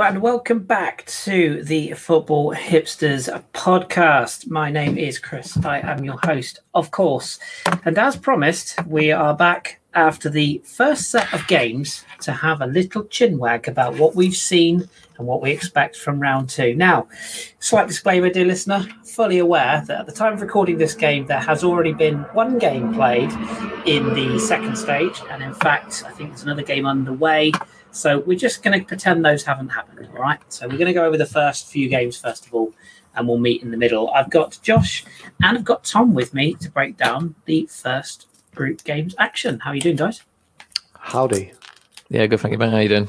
And welcome back to the Football Hipsters podcast. My name is Kris. I am your host, of course. And as promised, we are back after the first set of games to have a little chinwag about what we've seen and what we expect from round two. Now, slight disclaimer, dear listener, fully aware that at the time of recording this game, there has already been one game played in the second stage. And in fact, I think there's another game underway so we're just going to pretend those haven't happened. All right. So we're going to go over the first few games first of all, and we'll meet in the middle. I've got Josh and I've got Tom with me to break down the first group games action. How are you doing, guys? Howdy. Yeah, good. Thank you, man. How are you doing?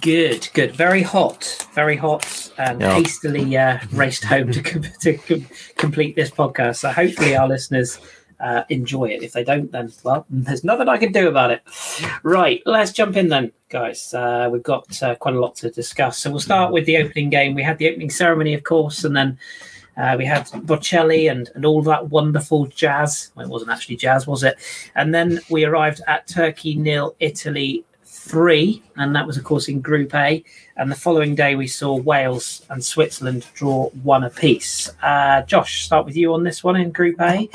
Good, good. Very hot, very hot, and yeah. hastily uh, raced home to, com- to com- complete this podcast. So hopefully our listeners uh, enjoy it. If they don't, then well, there's nothing I can do about it. Right, let's jump in then, guys. Uh, we've got uh, quite a lot to discuss. So we'll start with the opening game. We had the opening ceremony, of course, and then uh, we had Bocelli and, and all that wonderful jazz. Well, it wasn't actually jazz, was it? And then we arrived at Turkey nil, Italy three, and that was, of course, in Group A. And the following day, we saw Wales and Switzerland draw one apiece. Uh, Josh, start with you on this one in Group A.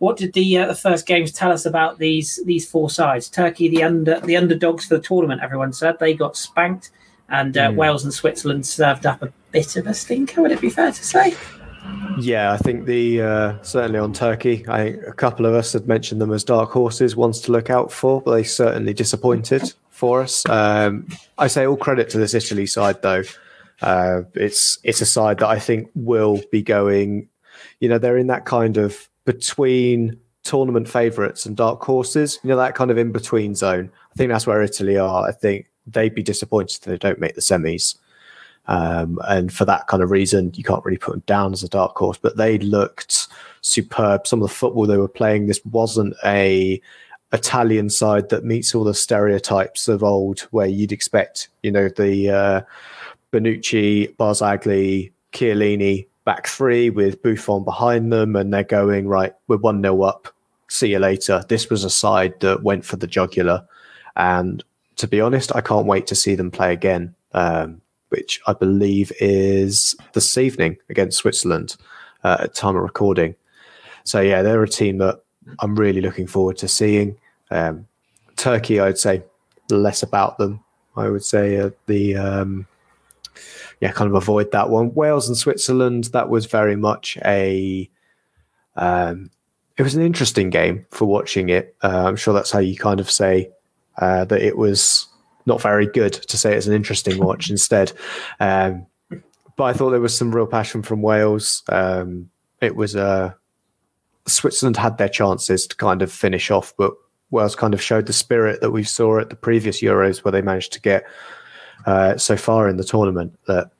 What did the uh, the first games tell us about these these four sides? Turkey, the under the underdogs for the tournament. Everyone said they got spanked, and uh, mm. Wales and Switzerland served up a bit of a stinker. Would it be fair to say? Yeah, I think the uh, certainly on Turkey. I a couple of us had mentioned them as dark horses, ones to look out for, but they certainly disappointed for us. Um, I say all credit to this Italy side, though. Uh, it's it's a side that I think will be going. You know, they're in that kind of between tournament favourites and dark horses, you know, that kind of in between zone. I think that's where Italy are. I think they'd be disappointed if they don't make the semis. Um, and for that kind of reason, you can't really put them down as a dark horse, but they looked superb. Some of the football they were playing, this wasn't a Italian side that meets all the stereotypes of old, where you'd expect, you know, the uh, Bonucci, Barzagli, Chiellini back three with Buffon behind them, and they're going right. We're one 0 up. See you later. This was a side that went for the jugular, and to be honest, I can't wait to see them play again. Um, which I believe is this evening against Switzerland uh, at time of recording. So yeah, they're a team that I'm really looking forward to seeing. Um, Turkey, I'd say less about them. I would say uh, the um, yeah, kind of avoid that one. Wales and Switzerland, that was very much a. Um, it was an interesting game for watching it. Uh, I'm sure that's how you kind of say uh, that it was not very good to say it's an interesting watch instead. Um, but I thought there was some real passion from Wales. Um, it was uh, Switzerland had their chances to kind of finish off, but Wales kind of showed the spirit that we saw at the previous Euros, where they managed to get uh, so far in the tournament that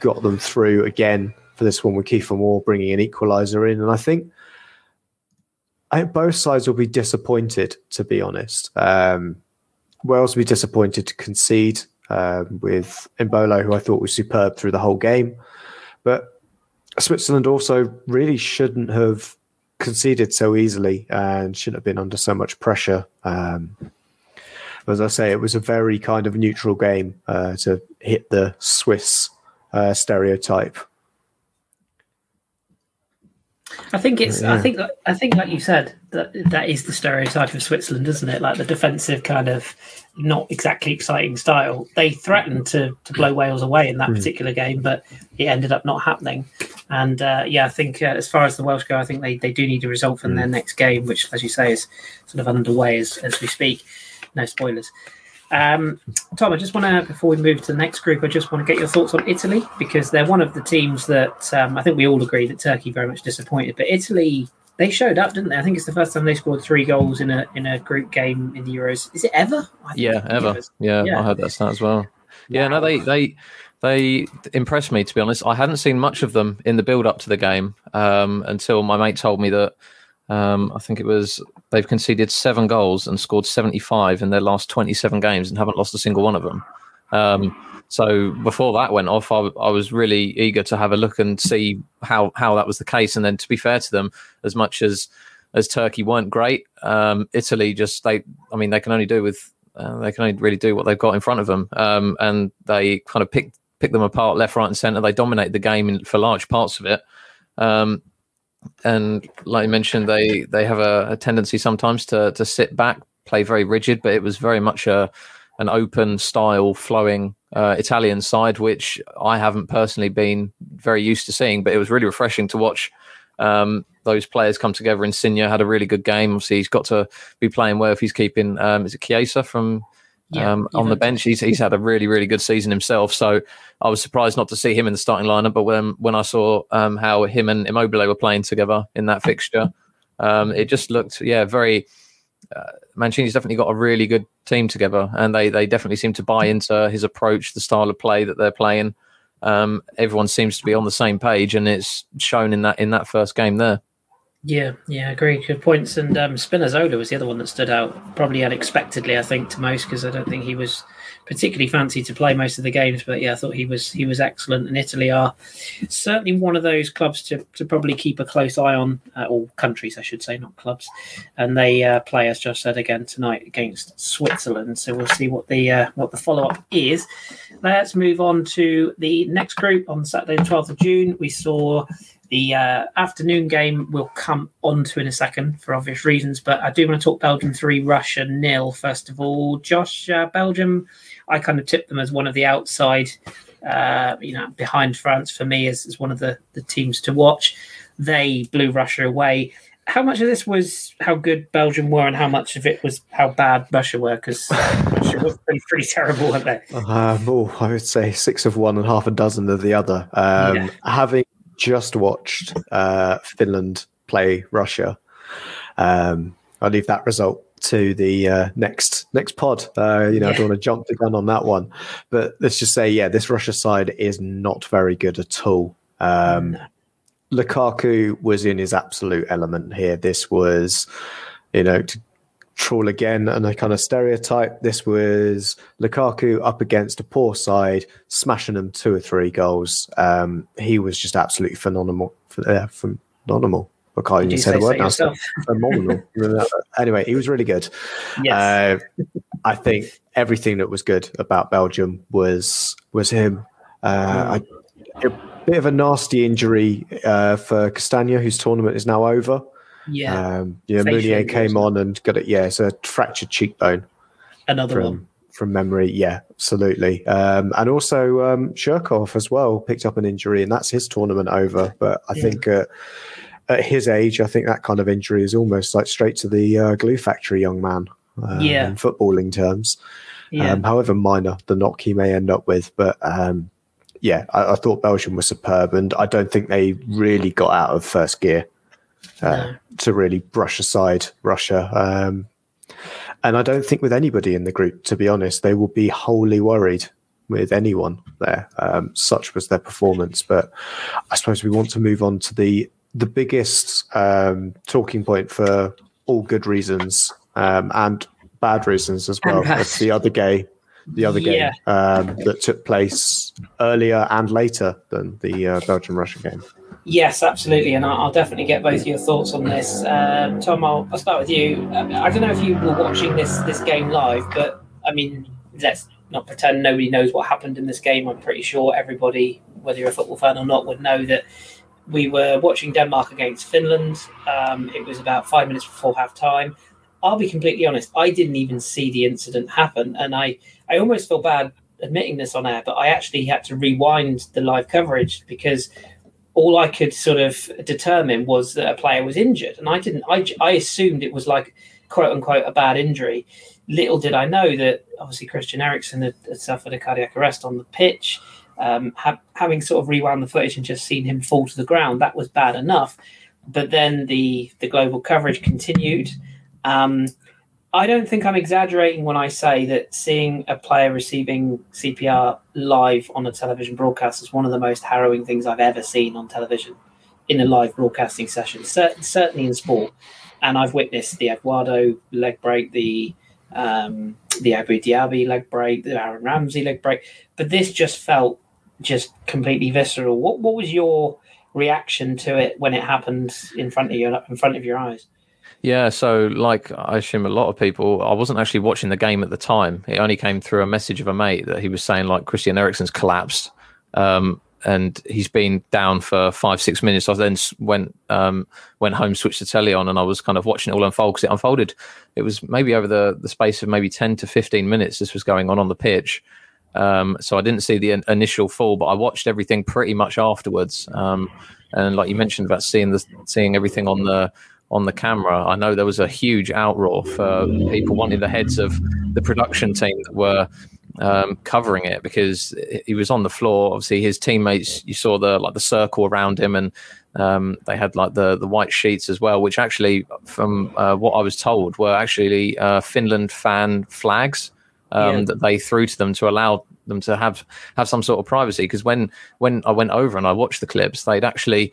got them through again for this one with Kiefer Moore bringing an equaliser in. And I think I think both sides will be disappointed, to be honest. Um, Wales will be disappointed to concede um, with Embolo, who I thought was superb through the whole game. But Switzerland also really shouldn't have conceded so easily and shouldn't have been under so much pressure. Um, as I say, it was a very kind of neutral game uh, to hit the Swiss uh, stereotype. I think it's. Yeah. I think. I think, like you said, that that is the stereotype of Switzerland, isn't it? Like the defensive kind of, not exactly exciting style. They threatened to to blow Wales away in that mm. particular game, but it ended up not happening. And uh, yeah, I think uh, as far as the Welsh go, I think they, they do need a result from mm. their next game, which, as you say, is sort of underway as as we speak no spoilers. Um, Tom, I just want to, before we move to the next group, I just want to get your thoughts on Italy because they're one of the teams that um, I think we all agree that Turkey very much disappointed. But Italy, they showed up, didn't they? I think it's the first time they scored three goals in a in a group game in the Euros. Is it ever? Yeah, ever. Yeah, yeah, I heard that stat as well. Yeah, wow. no, they they they impressed me to be honest. I hadn't seen much of them in the build up to the game um, until my mate told me that um, I think it was they've conceded seven goals and scored 75 in their last 27 games and haven't lost a single one of them. Um, so before that went off, I, I, was really eager to have a look and see how how that was the case. And then to be fair to them, as much as as Turkey weren't great, um, Italy just they I mean they can only do with uh, they can only really do what they've got in front of them, um, and they kind of pick pick them apart left, right, and centre. They dominate the game in, for large parts of it. Um, and like you mentioned, they they have a, a, tendency sometimes to to sit back, play very rigid, but it was very much a an open style, flowing uh, Italian side, which I haven't personally been very used to seeing. But it was really refreshing to watch um, those players come together. Insigne had a really good game. Obviously, he's got to be playing well if he's keeping. Um, is it Chiesa from yeah, um, on the bench. He's he's had a really really good season himself. So I was surprised not to see him in the starting lineup. But when when I saw um, how him and Immobile were playing together in that fixture, um, it just looked yeah very. Uh, Mancini's definitely got a really good team together, and they they definitely seem to buy into his approach, the style of play that they're playing. Um, everyone seems to be on the same page, and it's shown in that in that first game there. Yeah, yeah, agree. Good points. And um, Spinazzola was the other one that stood out, probably unexpectedly, I think, to most because I don't think he was particularly fancy to play most of the games. But yeah, I thought he was he was excellent. And Italy are certainly one of those clubs to, to probably keep a close eye on, uh, or countries, I should say, not clubs. And they uh, play, as Josh said, again tonight against Switzerland. So we'll see what the uh, what the follow up is. Let's move on to the next group on Saturday, the twelfth of June. We saw the uh, afternoon game we'll come on to in a second for obvious reasons, but I do want to talk Belgium 3, Russia nil first of all. Josh, uh, Belgium, I kind of tipped them as one of the outside, uh, you know, behind France for me as, as one of the, the teams to watch. They blew Russia away. How much of this was how good Belgium were, and how much of it was how bad Russia were? Because Russia was pretty, pretty terrible, weren't they? Um, oh, I would say six of one and half a dozen of the other. Um, yeah. Having just watched uh, Finland play Russia. Um, I'll leave that result to the uh, next next pod. Uh, you know, yeah. I don't want to jump the gun on that one, but let's just say, yeah, this Russia side is not very good at all. Um, no. Lukaku was in his absolute element here. This was, you know, to trawl again and a kind of stereotype. This was Lukaku up against a poor side, smashing them two or three goals. Um, he was just absolutely phenomenal. Uh, phenomenal. I can't even say the word now. Phenomenal. anyway, he was really good. Yes. Uh, I think everything that was good about Belgium was was him. Uh, I, a bit of a nasty injury uh, for Castagna, whose tournament is now over. Yeah. Um, yeah, Meunier came on and got it. Yeah, it's a fractured cheekbone. Another from, one. From memory, yeah, absolutely. Um, and also um, Zhirkov as well picked up an injury, and that's his tournament over. But I yeah. think uh, at his age, I think that kind of injury is almost like straight to the uh, glue factory, young man. Uh, yeah. In footballing terms, yeah. Um, however minor the knock he may end up with, but um, yeah, I, I, thought Belgium was superb, and I don't think they really got out of first gear uh, to really brush aside Russia. Um, and I don't think with anybody in the group, to be honest, they will be wholly worried with anyone there. Um, such was their performance. But I suppose we want to move on to the the biggest um, talking point for all good reasons um, and bad reasons as well. It's the other gay, the other yeah. game um, that took place earlier and later than the uh, Belgian Russia game. Yes, absolutely, and I'll, definitely get both your thoughts on this. Um, Tom, I'll, I'll, start with you. I don't know if you were watching this this game live, but I mean, let's not pretend nobody knows what happened in this game. I'm pretty sure everybody, whether you're a football fan or not, would know that we were watching Denmark against Finland. Um, it was about five minutes before half time. I'll be completely honest, I didn't even see the incident happen, and I I almost feel bad admitting this on air, but I actually had to rewind the live coverage because all I could sort of determine was that a player was injured, and I didn't. I, I assumed it was like quote unquote a bad injury. Little did I know that obviously Christian Eriksen had, had suffered a cardiac arrest on the pitch. Um, ha- having sort of rewound the footage and just seen him fall to the ground, that was bad enough. But then the the global coverage continued. Um, I don't think I'm exaggerating when I say that seeing a player receiving CPR live on a television broadcast is one of the most harrowing things I've ever seen on television in a live broadcasting session, certainly in sport. And I've witnessed the Eduardo leg break, the um, the Abu Diaby leg break, the Aaron Ramsey leg break, but this just felt just completely visceral. What what was your reaction to it when it happened in front of you, in front of your eyes? Yeah, so like I assume a lot of people, I wasn't actually watching the game at the time. It only came through a message of a mate that he was saying like Christian Eriksen's collapsed, um, and he's been down for five six minutes. I then went um, went home, switched the telly on, and I was kind of watching it all unfold because it unfolded. It was maybe over the the space of maybe ten to fifteen minutes. This was going on on the pitch. Um, so I didn't see the in- initial fall, but I watched everything pretty much afterwards. Um, and like you mentioned about seeing the seeing everything on the on the camera. I know there was a huge outroar for people wanting the heads of the production team that were um, covering it because he was on the floor. Obviously, his teammates, you saw the like the circle around him, and um, they had like the the white sheets as well, which actually, from uh, what I was told, were actually uh, Finland fan flags. Um, yeah. That they threw to them to allow them to have have some sort of privacy. Because when when I went over and I watched the clips, they'd actually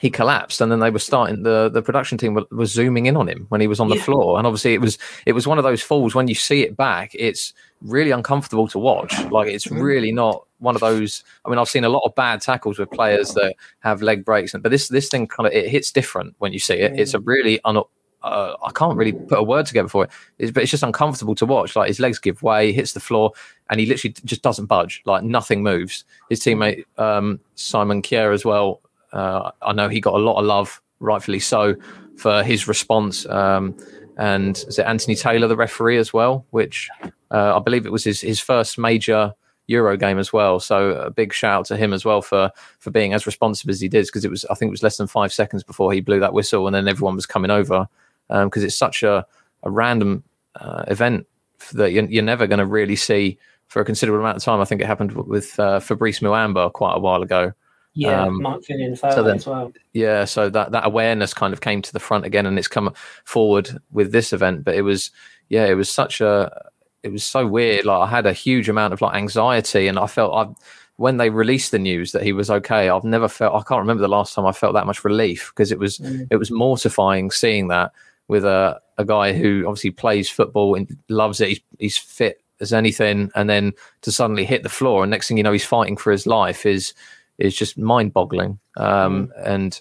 he collapsed and then they were starting the the production team was zooming in on him when he was on the floor and obviously it was it was one of those falls when you see it back it's really uncomfortable to watch like it's mm-hmm. really not one of those i mean i've seen a lot of bad tackles with players that have leg breaks but this this thing kind of it hits different when you see it it's a mm. really un, uh, I can't really put a word together for it. It's, but it's just uncomfortable to watch. Like his legs give way, hits the floor, and he literally just doesn't budge. Like nothing moves. His teammate um, Simon Kjær as well uh, I know he got a lot of love, rightfully so, for his response. Um, and is it Anthony Taylor, the referee, as well, which uh, I believe it was his, his first major Euro game as well. So a big shout out to him as well for for being as responsive as he did, because it was I think it was less than five seconds before he blew that whistle, and then everyone was coming over because um, it's such a a random uh, event that you're, you're never going to really see for a considerable amount of time. I think it happened with uh, Fabrice Muamba quite a while ago. Yeah, um, Mark Finian so then, as well. Yeah, so that that awareness kind of came to the front again, and it's come forward with this event. But it was, yeah, it was such a, it was so weird. Like I had a huge amount of like anxiety, and I felt I when they released the news that he was okay. I've never felt. I can't remember the last time I felt that much relief because it was mm. it was mortifying seeing that with a a guy who obviously plays football and loves it. He's, he's fit as anything, and then to suddenly hit the floor, and next thing you know, he's fighting for his life. Is is just mind boggling. Um, mm. And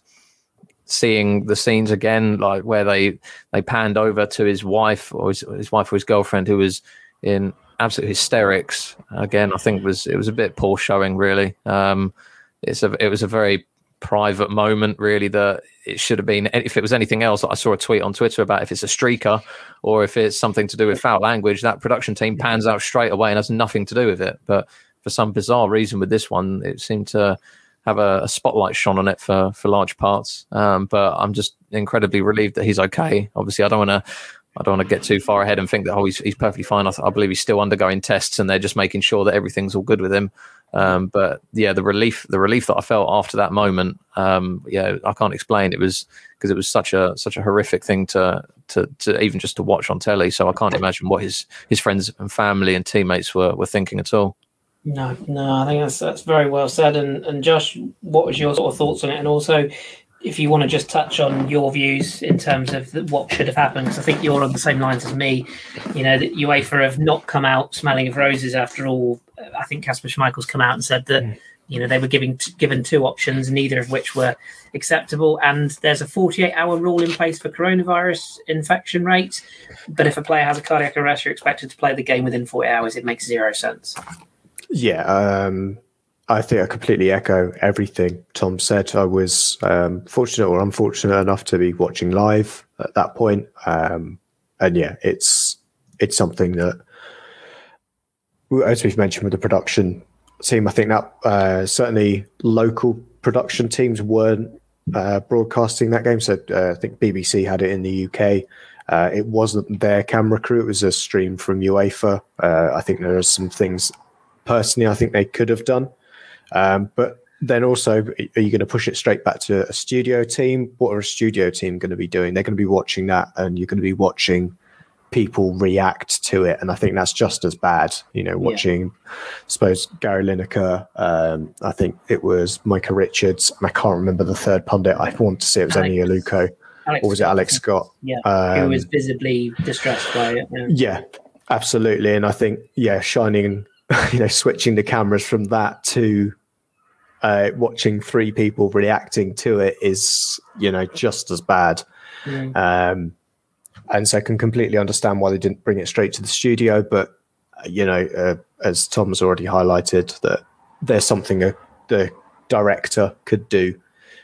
seeing the scenes again, like where they they panned over to his wife or his, his wife or his girlfriend who was in absolute hysterics. Again, I think was it was a bit poor showing. Really, um, it's a it was a very private moment. Really, that it should have been. If it was anything else, I saw a tweet on Twitter about if it's a streaker or if it's something to do with foul language. That production team pans out straight away and has nothing to do with it. But for some bizarre reason with this one, it seemed to have a, a spotlight shone on it for for large parts. Um, but I'm just incredibly relieved that he's okay. Obviously, I don't want to. I don't want to get too far ahead and think that oh he's, he's perfectly fine. I, I, believe he's still undergoing tests and they're just making sure that everything's all good with him. Um, but yeah, the relief the relief that I felt after that moment, um, yeah, I can't explain. It was because it was such a such a horrific thing to to to even just to watch on telly. So I can't imagine what his his friends and family and teammates were were thinking at all. No, no, I think that's that's very well said. And and Josh, what was your sort of thoughts on it? And also, if you want to just touch on your views in terms of the, what should have happened, because I think you're on the same lines as me. You know that UEFA have not come out smelling of roses after all. I think Kasper Schmeichel's come out and said that. Mm. You know they were giving given two options, neither of which were acceptable. And there's a 48 hour rule in place for coronavirus infection rates. But if a player has a cardiac arrest, you're expected to play the game within 40 hours. It makes zero sense. Yeah, um, I think I completely echo everything Tom said. I was um, fortunate or unfortunate enough to be watching live at that point, um, and yeah, it's it's something that, as we've mentioned with the production team, I think that uh, certainly local production teams weren't uh, broadcasting that game. So uh, I think BBC had it in the UK. Uh, it wasn't their camera crew; it was a stream from UEFA. Uh, I think there are some things personally, I think they could have done. Um, but then also, are you going to push it straight back to a studio team? What are a studio team going to be doing? They're going to be watching that, and you're going to be watching people react to it, and I think that's just as bad. You know, watching, yeah. I suppose Gary Lineker. Um, I think it was Micah Richards, and I can't remember the third pundit. I want to say it was Alex, Eni Aluko, Alex or was it Alex Scott? Yeah, um, who was visibly distressed by it. Yeah. yeah, absolutely, and I think yeah, shining you know, switching the cameras from that to uh, watching three people reacting to it is, you know, just as bad. Mm. Um, and so I can completely understand why they didn't bring it straight to the studio. But you know, uh, as Tom has already highlighted, that there's something a, the director could do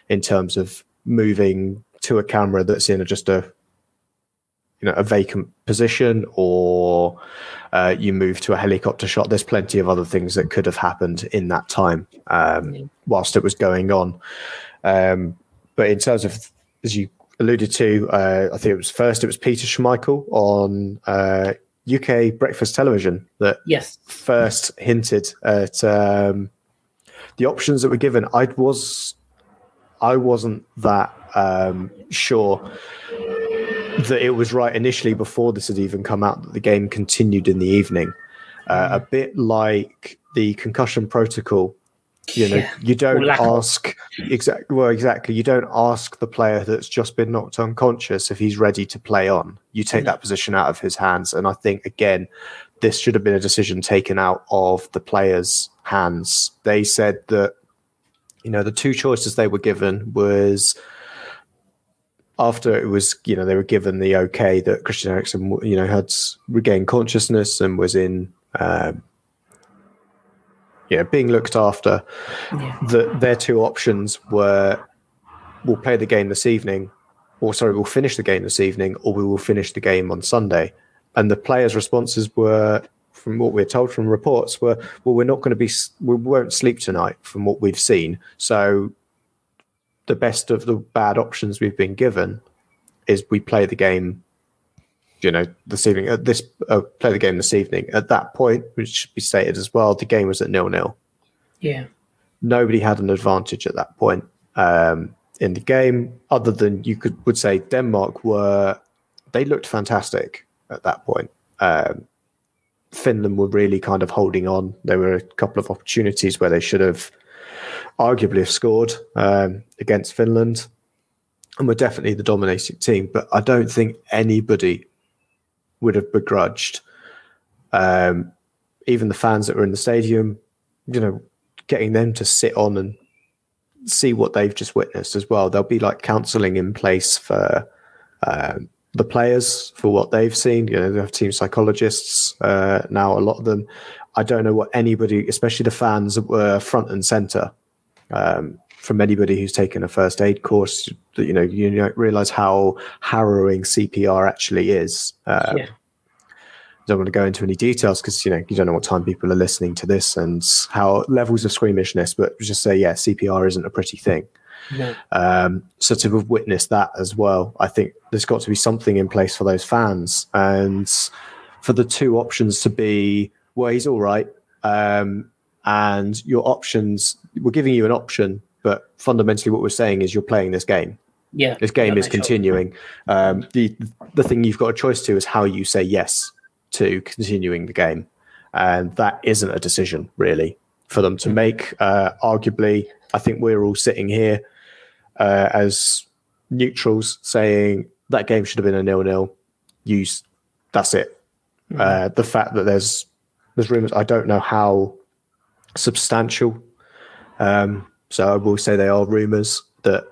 in terms of moving to a camera that's in a, just a you know a vacant position or uh, you move to a helicopter shot there's plenty of other things that could have happened in that time um, whilst it was going on. Um, but in terms of as you alluded to uh, i think it was first it was peter schmeichel on uh, uk breakfast television that yes. first hinted at um, the options that were given. I was i wasn't that um, sure that it was right initially before this had even come out that the game continued in the evening. Uh, a bit like the concussion protocol. You know, yeah. you don't ask exactly. Well, exactly. You don't ask the player that's just been knocked unconscious if he's ready to play on. You take that position out of his hands, and I think again, this should have been a decision taken out of the players' hands. They said that you know the two choices they were given was after it was, you know, they were given the okay that Christian Eriksen, you know, had regained consciousness and was in, um, yeah, being looked after. Yeah. That their two options were, we'll play the game this evening, or sorry, we'll finish the game this evening, or we will finish the game on Sunday. And the players' responses were, from what we're told from reports, were, well, we're not going to be, we won't sleep tonight from what we've seen. So the best of the bad options we've been given is we play the game you know this evening at this uh, play the game this evening. At that point which should be stated as well the game was at nil nil yeah. Nobody had an advantage at that point um, in the game other than you could would say denmark were they looked fantastic at that point. Um, finland were really kind of holding on. There were a couple of opportunities where they should have arguably have scored um, against Finland, and were definitely the dominating team. But I don't think anybody would have begrudged, um, even the fans that were in the stadium, you know, getting them to sit on and see what they've just witnessed as well. There'll be like counselling in place for um, the players for what they've seen. You know, they have team psychologists uh, now. A lot of them. I don't know what anybody, especially the fans, that were front and center um, from anybody who's taken a first aid course, you know, you don't realize how harrowing CPR actually is. Um, yeah. Don't want to go into any details because you know you don't know what time people are listening to this and how levels of squeamishness. But just say, yeah, CPR isn't a pretty thing. No. Um, so to have witnessed that as well, I think there's got to be something in place for those fans and for the two options to be, well, he's all right. Um, and your options we're giving you an option but fundamentally what we're saying is you're playing this game. Yeah this game is continuing. Um, the the thing you've got a choice to is how you say yes to continuing the game. And that isn't a decision really for them to mm. make. Uh, arguably i think we're all sitting here uh, as neutrals saying that game should have been a nil-nil. Use that's it. Mm. uh, the fact that there's there's rumors i don't know how substantial. Um, so I will say they are rumours that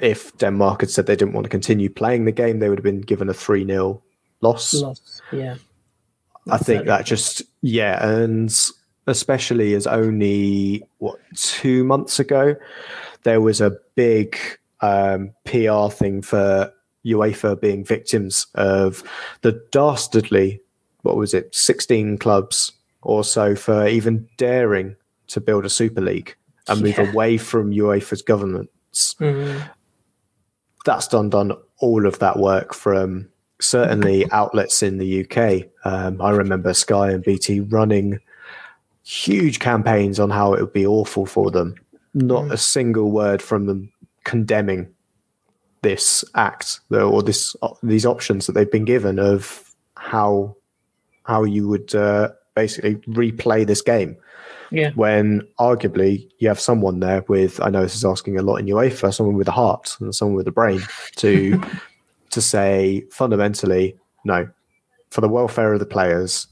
if Denmark had said they didn't want to continue playing the game, they would have been given a 3 0 loss. Loss, yeah. I think that just, yeah. And especially as only, what, two months ago, there was a big um, PR thing for UEFA being victims of the dastardly, what was it, 16 clubs or so for even daring to build a super league and move yeah. away from UEFA's governments. Mm-hmm. That's done done all of that work from certainly outlets in the UK. Um, I remember Sky and BT running huge campaigns on how it would be awful for them. Not mm. a single word from them condemning this act or this these options that they've been given of how how you would uh, basically replay this game. Yeah. When arguably you have someone there with, I know this is asking a lot in UEFA, someone with a heart and someone with a brain to to say fundamentally, no, for the welfare of the players,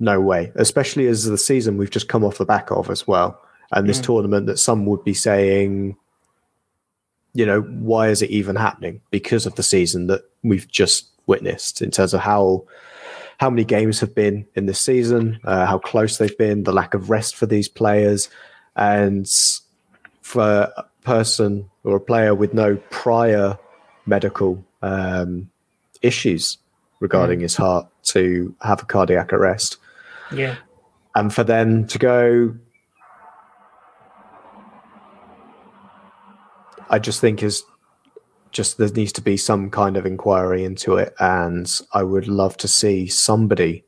no way. Especially as the season we've just come off the back of as well, and this mm. tournament that some would be saying you know, why is it even happening? Because of the season that we've just witnessed in terms of how how many games have been in this season, uh, how close they've been, the lack of rest for these players, and for a person or a player with no prior medical um, issues regarding mm. his heart to have a cardiac arrest. Yeah. And for them to go, I just think is just there needs to be some kind of inquiry into it. And I would love to see somebody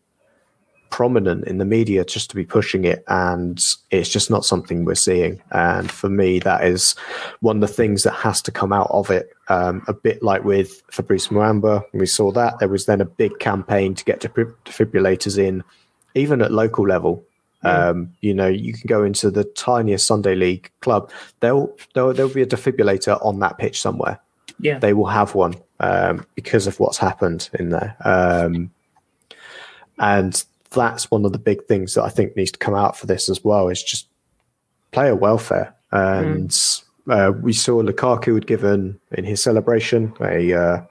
prominent in the media just to be pushing it. And it's just not something we're seeing. And for me that is one of the things that has to come out of it. Um, a bit like with fabrice muamba we saw that. There was then a big campaign to get defibrillators in even at local level. Um, you know you can go into the tiniest sunday league club. There'll, there'll there'll be a defibrillator on that pitch somewhere yeah they will have one um, because of what's happened in there um, and that's one of the big things that I think needs to come out for this as well. Is just player welfare, and mm. uh, we saw Lukaku had given in his celebration a uh,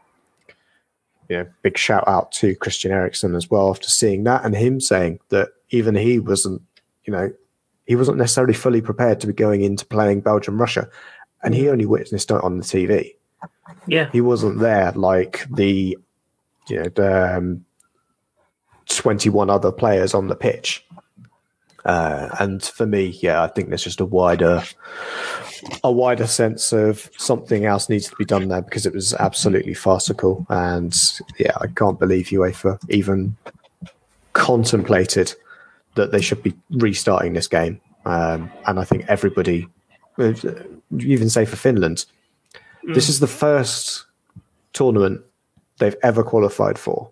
you know big shout out to Christian Eriksen as well after seeing that, and him saying that even he wasn't you know he wasn't necessarily fully prepared to be going into playing Belgium Russia, and he only witnessed it on the TV. Yeah, he wasn't there like the you know the, um, 21 other players on the pitch. Uh, and for me, yeah, I think there's just a wider, a wider sense of something else needs to be done there because it was absolutely farcical. And yeah, I can't believe UEFA even contemplated that they should be restarting this game. Um, and I think everybody, even say for Finland, mm. this is the first tournament they've ever qualified for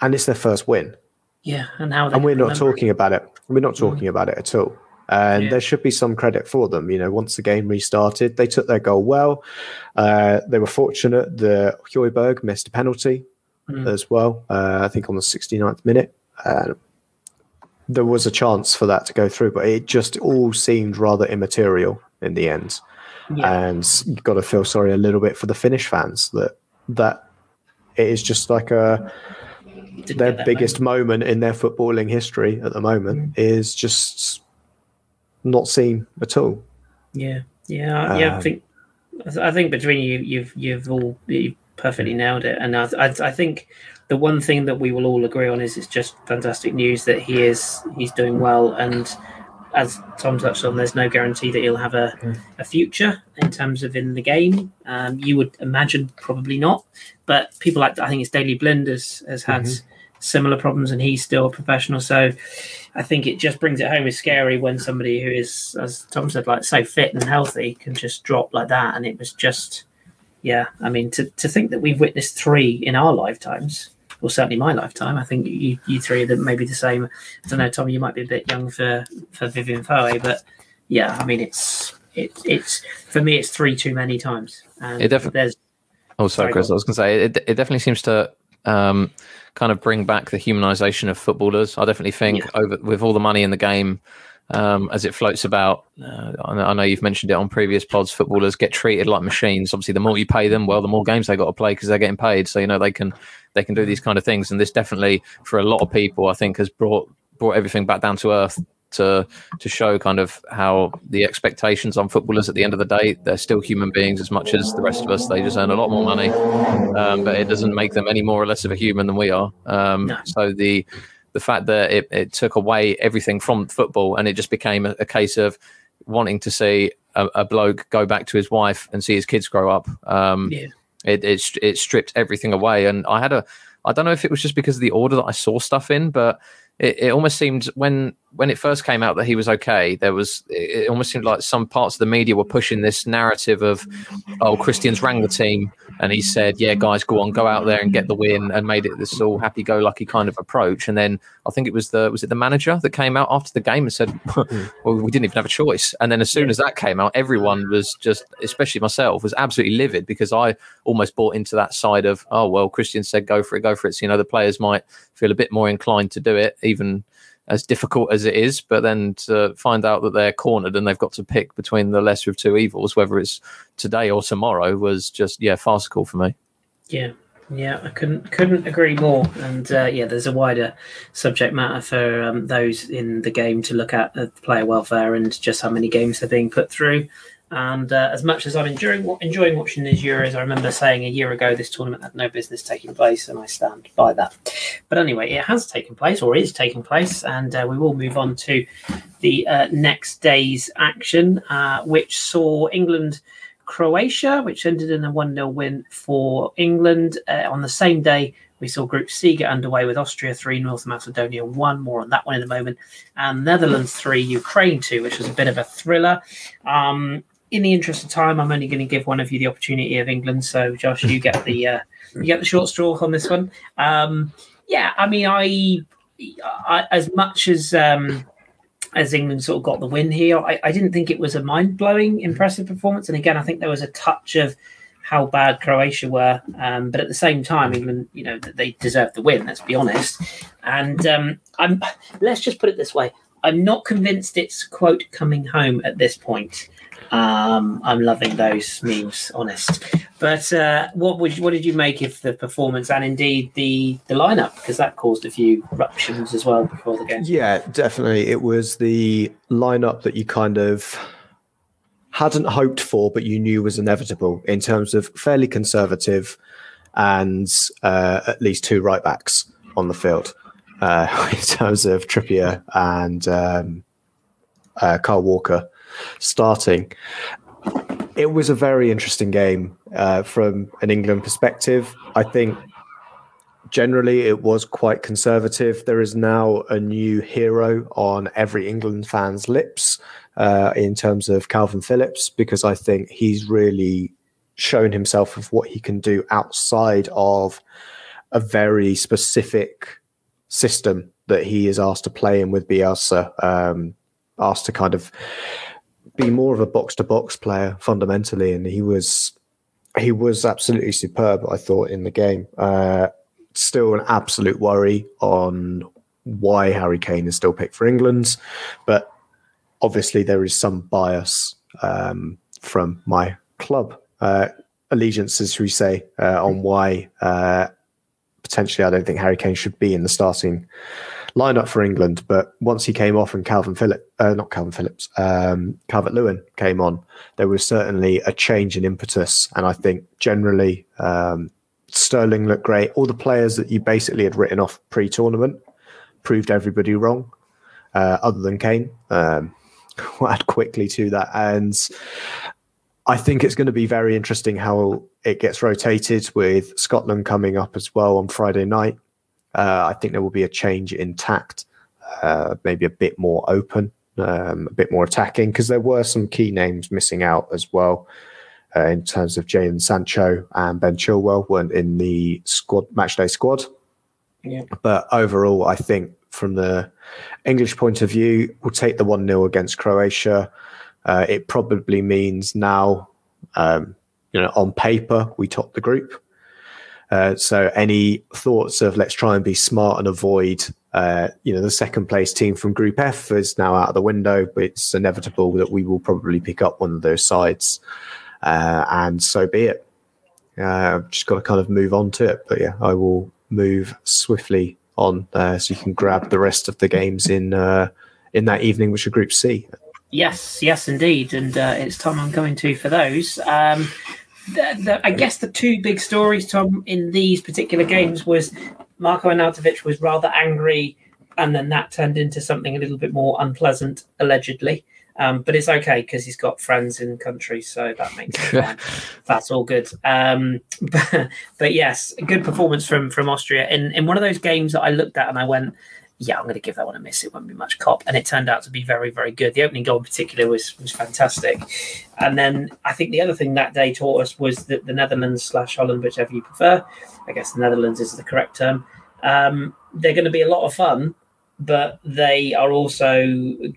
and it's their first win. Yeah, and how and we're not talking about it. We're not talking mm. about it at all. And yeah. there should be some credit for them. You know, once the game restarted, they took their goal well. Uh, they were fortunate. The Højbjerg missed a penalty mm. as well. Uh, I think on the 69th minute. Uh, there was a chance for that to go through, but it just all seemed rather immaterial in the end. Yeah. And you've got to feel sorry a little bit for the Finnish fans that that it is just like a their biggest moment. moment. in their footballing history at the moment mm. is just not seen at all. Yeah, yeah, um, yeah. I think I think between you, you've you've all you perfectly nailed it, and I, I, I think the one thing that we will all agree on is it's just fantastic news that he is he's doing well and as Tom touched on, there's no guarantee that he'll have a, mm. a future in terms of in the game. Um, you would imagine probably not, but people like I think it's Daley Blind has, has had mm-hmm. similar problems, and he's still a professional. So I think it just brings it home. It's scary when somebody who is, as Tom said, like so fit and healthy can just drop like that, and it was just. Yeah, I mean, to, to think that we've witnessed three in our lifetimes, well, certainly my lifetime. I think you, you three are maybe the same. I don't know, Tom. You might be a bit young for for Vivien Foé, but yeah, I mean, it's it, it's for me, it's three too many times. And it definitely. There's. Oh, sorry, Kris. I was going to say it. It definitely seems to um, kind of bring back the humanization of footballers. I definitely think yeah. over with all the money in the game. Um, as it floats about. Uh, I know you've mentioned it on previous pods. Footballers get treated like machines. Obviously, the more you pay them, well, the more games they got to play because they're getting paid. So you know they can they can do these kind of things. And this definitely, for a lot of people, I think has brought brought everything back down to earth to to show kind of how the expectations on footballers at the end of the day they're still human beings as much as the rest of us they just earn a lot more money um, but it doesn't make them any more or less of a human than we are um, no. so the the fact that it, it, took away everything from football and it just became a, a case of wanting to see a, a, bloke go back to his wife and see his kids grow up. Um, yeah. it, it it stripped everything away, and I had a I don't know if it was just because of the order that I saw stuff in, but it, it almost seemed when when it first came out that he was okay, there was it almost seemed like some parts of the media were pushing this narrative of, oh, Christian's rang the team and he said, yeah, guys, go on, go out there and get the win, and made it this all happy-go-lucky kind of approach. And then I think it was the was it the manager that came out after the game and said, well, we didn't even have a choice. And then as soon as that came out, everyone was just, especially myself, was absolutely livid because I almost bought into that side of, oh well, Christian said go for it, go for it. So you know the players might feel a bit more inclined to do it, even as difficult as it is. But then to find out that they're cornered and they've got to pick between the lesser of two evils, whether it's today or tomorrow, was just yeah farcical for me. Yeah, yeah, I couldn't couldn't agree more. And uh, yeah, there's a wider subject matter for um, those in the game to look at uh, player welfare and just how many games they're being put through. And uh, as much as I'm enjoying enjoying watching these Euros, I remember saying a year ago this tournament had no business taking place, and I stand by that. But anyway, it has taken place or is taking place, and uh, we will move on to the uh, next day's action, uh, which saw England. Croatia, which ended in a 1 0 win for England. Uh, on the same day, we saw Group C get underway with Austria 3, North Macedonia 1. More on that one in a moment. And Netherlands 3, Ukraine 2, which was a bit of a thriller. Um, in the interest of time, I'm only going to give one of you the opportunity of England. So, Josh, you get the uh, you get the short straw on this one. Um, yeah, I mean, I, I as much as um, as England sort of got the win here, I, I didn't think it was a mind blowing, impressive performance. And again, I think there was a touch of how bad Croatia were, um, but at the same time, England, you know, they deserved the win. Let's be honest. And um, I'm let's just put it this way: I'm not convinced it's quote coming home at this point. Um, I'm loving those memes, honest. But uh, what would what did you make of the performance and indeed the the lineup because that caused a few ruptions as well before the game? Yeah, definitely. It was the lineup that you kind of hadn't hoped for, but you knew was inevitable in terms of fairly conservative and uh, at least two right backs on the field uh, in terms of Trippier and um, uh, Kyle Walker starting. It was a very interesting game uh, from an England perspective. I think generally it was quite conservative. There is now a new hero on every England fan's lips uh, in terms of Kalvin Phillips, because I think he's really shown himself of what he can do outside of a very specific system that he is asked to play in with Bielsa, um, asked to kind of be more of a box to box player fundamentally, and he was he was absolutely superb. I thought in the game. Uh, still an absolute worry on why Harry Kane is still picked for England, but obviously there is some bias um, from my club uh, allegiances, we say, uh, on why uh, potentially I don't think Harry Kane should be in the starting lineup for England. But once he came off and Kalvin Phillips, uh, not Kalvin Phillips, um, Calvert Lewin came on, there was certainly a change in impetus. And I think generally um, Sterling looked great. All the players that you basically had written off pre tournament proved everybody wrong, uh, other than Kane. Um, will add quickly to that. And I think it's going to be very interesting how it gets rotated with Scotland coming up as well on Friday night. Uh, I think there will be a change in tact, uh, maybe a bit more open, um, a bit more attacking, because there were some key names missing out as well. Uh, in terms of Jadon Sancho and Ben Chilwell weren't in the squad matchday squad. Yeah. But overall, I think from the English point of view, we'll take the 1 0 against Croatia. Uh, it probably means now, um, you know, on paper, we top the group. Uh, so any thoughts of let's try and be smart and avoid, uh, you know, the second place team from Group F is now out of the window. But it's inevitable that we will probably pick up one of those sides, uh, and so be it. Uh, just got to kind of move on to it. But yeah, I will move swiftly on uh, so you can grab the rest of the games in uh, in that evening, which are Group C. Yes, yes, indeed, and it's time I'm going to for those. Um, the, the, I guess the two big stories, Tom, in these particular games was Marko Arnautovic was rather angry, and then that turned into something a little bit more unpleasant, allegedly. Um, but it's okay because he's got friends in the country, so that makes. That's all good. Um, but, but, yes, good performance from from Austria in in one of those games that I looked at and I went, yeah, I'm going to give that one a miss. It won't be much cop, and it turned out to be very, very good. The opening goal in particular was was fantastic, and then I think the other thing that day taught us was that the Netherlands slash Holland, whichever you prefer, I guess the Netherlands is the correct term. Um, they're going to be a lot of fun, but they are also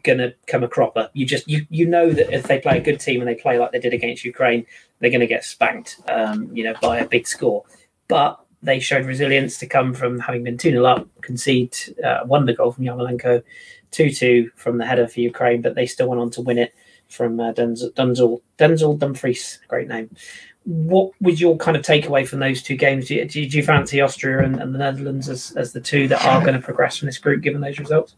going to come a cropper. You just you you know that if they play a good team and they play like they did against Ukraine, they're going to get spanked, um, you know, by a big score. But they showed resilience to come from having been 2 0 up, concede uh, one the goal from Yarmolenko, 2 2 from the header for Ukraine, but they still went on to win it from uh, Denzel, Denzel, Denzel Dumfries, great name. What was your kind of takeaway from those two games? Do you, do you fancy Austria and, and, the Netherlands as, as the two that are going to progress from this group given those results?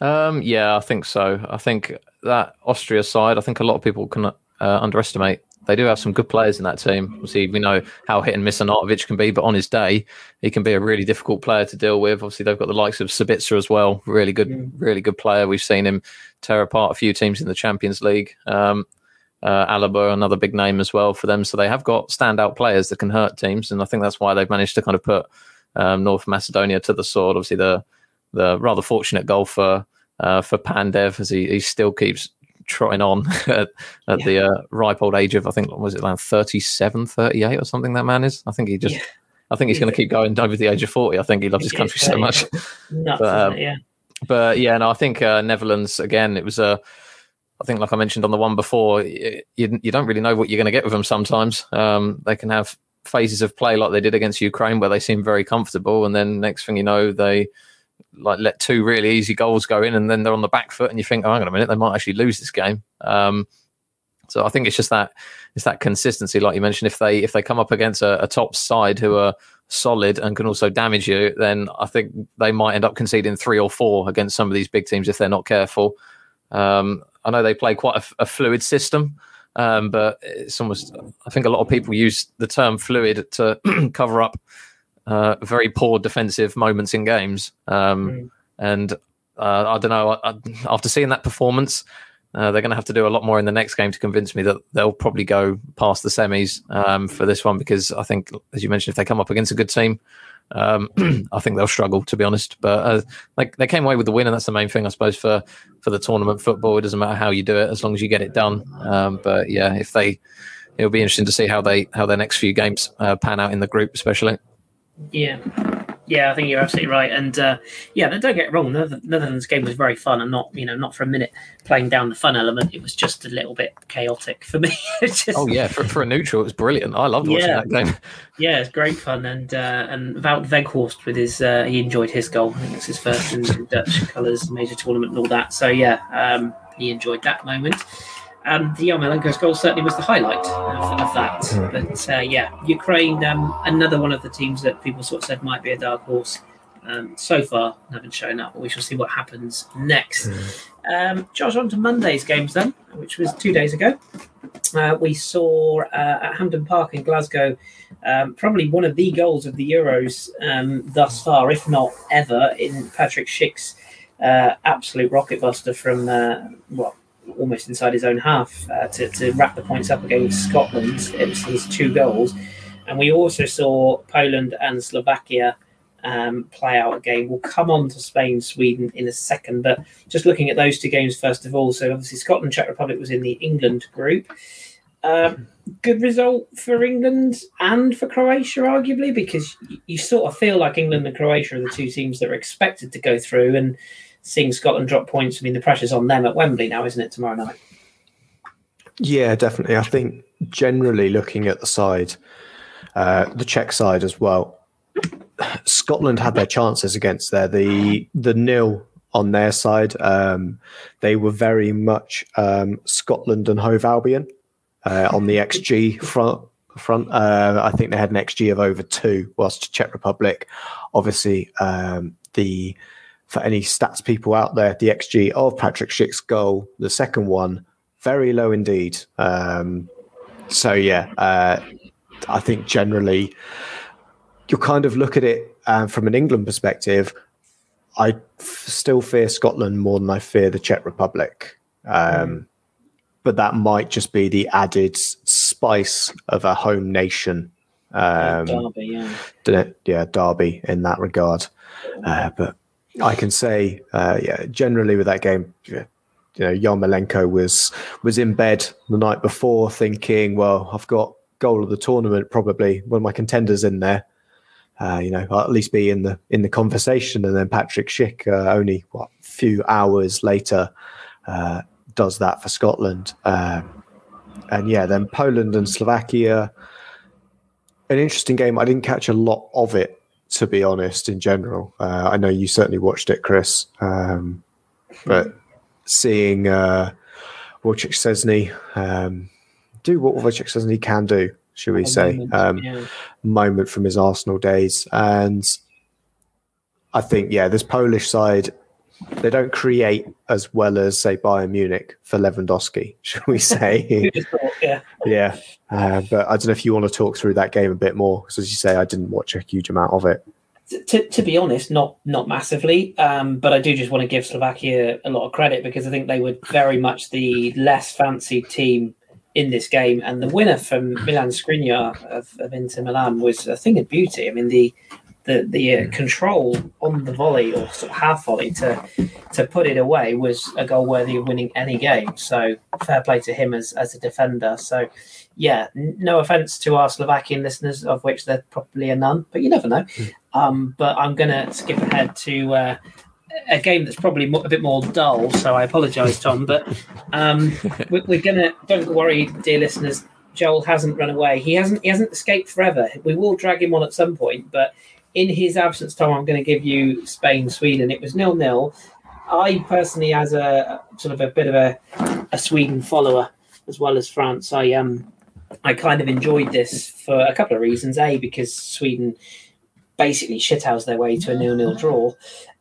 Um, yeah, I think so. I think that Austria side, I think a lot of people can uh, underestimate they do have some good players in that team. See, we know how hit and miss Arnautovic can be, but on his day, he can be a really difficult player to deal with. Obviously, they've got the likes of Sabitzer as well. Really good, mm. really good player. We've seen him tear apart a few teams in the Champions League. Um, uh, Alaba, another big name as well for them. So they have got standout players that can hurt teams, and I think that's why they've managed to kind of put um, North Macedonia to the sword. Obviously, the the rather fortunate goal for uh, for Pandev as he, he still keeps trotting on at, at yeah. the uh, ripe old age of I think was it around 37, 38 or something. That man is. I think he just. Yeah. I think he's going to keep going over the age of forty. I think he loves his country so much. Nuts, but, um, yeah. But yeah, no, I think uh, Netherlands again. It was a. Uh, I think, like I mentioned on the one before, you, you don't really know what you're going to get with them. Sometimes um, they can have phases of play like they did against Ukraine, where they seem very comfortable, and then next thing you know, they like let two really easy goals go in, and then they're on the back foot, and you think, oh, hang on a minute, they might actually lose this game. Um, so I think it's just that it's that consistency, like you mentioned. If they if they come up against a, a, top side who are solid and can also damage you, then I think they might end up conceding three or four against some of these big teams if they're not careful. Um, I know they play quite a, a fluid system, um, but it's almost I think a lot of people use the term fluid to cover up uh, very poor defensive moments in games. Um, mm. And uh, I don't know. I, after seeing that performance, uh, they're going to have to do a lot more in the next game to convince me that they'll probably go past the semis um, for this one because I think, as you mentioned, if they come up against a good team, um, I think they'll struggle to be honest. But uh, like they came away with the win, and that's the main thing, I suppose, for for the tournament football. It doesn't matter how you do it as long as you get it done. Um, but yeah, if they, it'll be interesting to see how they how their next few games uh, pan out in the group, especially. Yeah. Yeah, I think you're absolutely right, and uh, yeah, don't get wrong. Netherlands game was very fun, and not you know not for a minute playing down the fun element. It was just a little bit chaotic for me. just, oh yeah, for, for a neutral, it was brilliant. I loved watching yeah, that game. Yeah, it's great fun, and uh, and Wout Weghorst with his uh, he enjoyed his goal. I think it's his first in Dutch colours major tournament and all that. So yeah, um, he enjoyed that moment. And the Yarmolenko's goal certainly was the highlight of, of that. Mm. But uh, yeah, Ukraine, um, another one of the teams that people sort of said might be a dark horse. Um, so far, haven't shown up, but we shall see what happens next. Mm. Um, Josh, on to Monday's games then, which was two days ago. Uh, we saw uh, at Hampden Park in Glasgow um, probably one of the goals of the Euros um, thus far, if not ever, in Patrick Schick's uh, absolute rocket buster from uh, what almost inside his own half uh, to, to wrap the points up against Scotland. It was his two goals. And we also saw Poland and Slovakia um, play out a game. We'll come on to Spain, Sweden in a second, but just looking at those two games first of all. So obviously Scotland, Czech Republic was in the England group. Um, good result for England and for Croatia, arguably, because you sort of feel like England and Croatia are the two teams that are expected to go through, and seeing Scotland drop points, I mean, the pressure's on them at Wembley now, isn't it, tomorrow night? Yeah, definitely. I think generally looking at the side, uh, the Czech side as well, Scotland had their chances against there. The the nil on their side, um, they were very much um, Scotland and Hove Albion uh, on the XG front. Front, uh, I think they had an XG of over two, whilst Czech Republic, obviously, um, the for any stats people out there, the XG of Patrick Schick's goal, the second one, very low indeed. Um, so yeah, uh, I think generally you kind of look at it uh, from an England perspective. I f- still fear Scotland more than I fear the Czech Republic. Um. But that might just be the added spice of a home nation. Um, Derby, yeah. yeah, Derby in that regard. Uh, but I can say, uh, yeah, generally with that game, you know, Yarmolenko was was in bed the night before, thinking, well, I've got goal of the tournament, probably one of my contenders in there. Uh, you know, I'll at least be in the in the conversation. And then Patrick Schick, uh, only what few hours later, uh, does that for Scotland. Um, and yeah, then Poland and Slovakia. an interesting game. I didn't catch a lot of it, to be honest. In general, uh, I know you certainly watched it, Kris. Um, but seeing uh, Wojciech Szczesny um, do what Wojciech Szczesny can do, should we a say, moment, um, yeah. moment from his Arsenal days, and I think yeah, this Polish side they don't create as well as say Bayern Munich for Lewandowski, should we say? yeah, yeah. Uh, but I don't know if you want to talk through that game a bit more, because as you say, I didn't watch a huge amount of it. To, to be honest, not not massively, um, but I do just want to give Slovakia a lot of credit because I think they were very much the less fancied team in this game, and the winner from Milan Skriniar of, of Inter Milan was a thing of beauty. I mean, the the the uh, control on the volley or sort of half volley to to put it away was a goal worthy of winning any game. So fair play to him as as a defender. So yeah, no offense to our Slovakian listeners, of which there probably are none, but you never know. Hmm. Um, but I'm gonna skip ahead to. Uh, a game that's probably a bit more dull, so I apologise, Tom. But um, we're gonna. Don't worry, dear listeners. Joel hasn't run away. He hasn't. He hasn't escaped forever. We will drag him on at some point, but in his absence, Tom, I'm going to give you Spain, Sweden. It was nil nil. I personally, as a sort of a bit of a, a Sweden follower as well as France, I um I kind of enjoyed this for a couple of reasons. A because Sweden basically shithoused their way to a nil nil draw,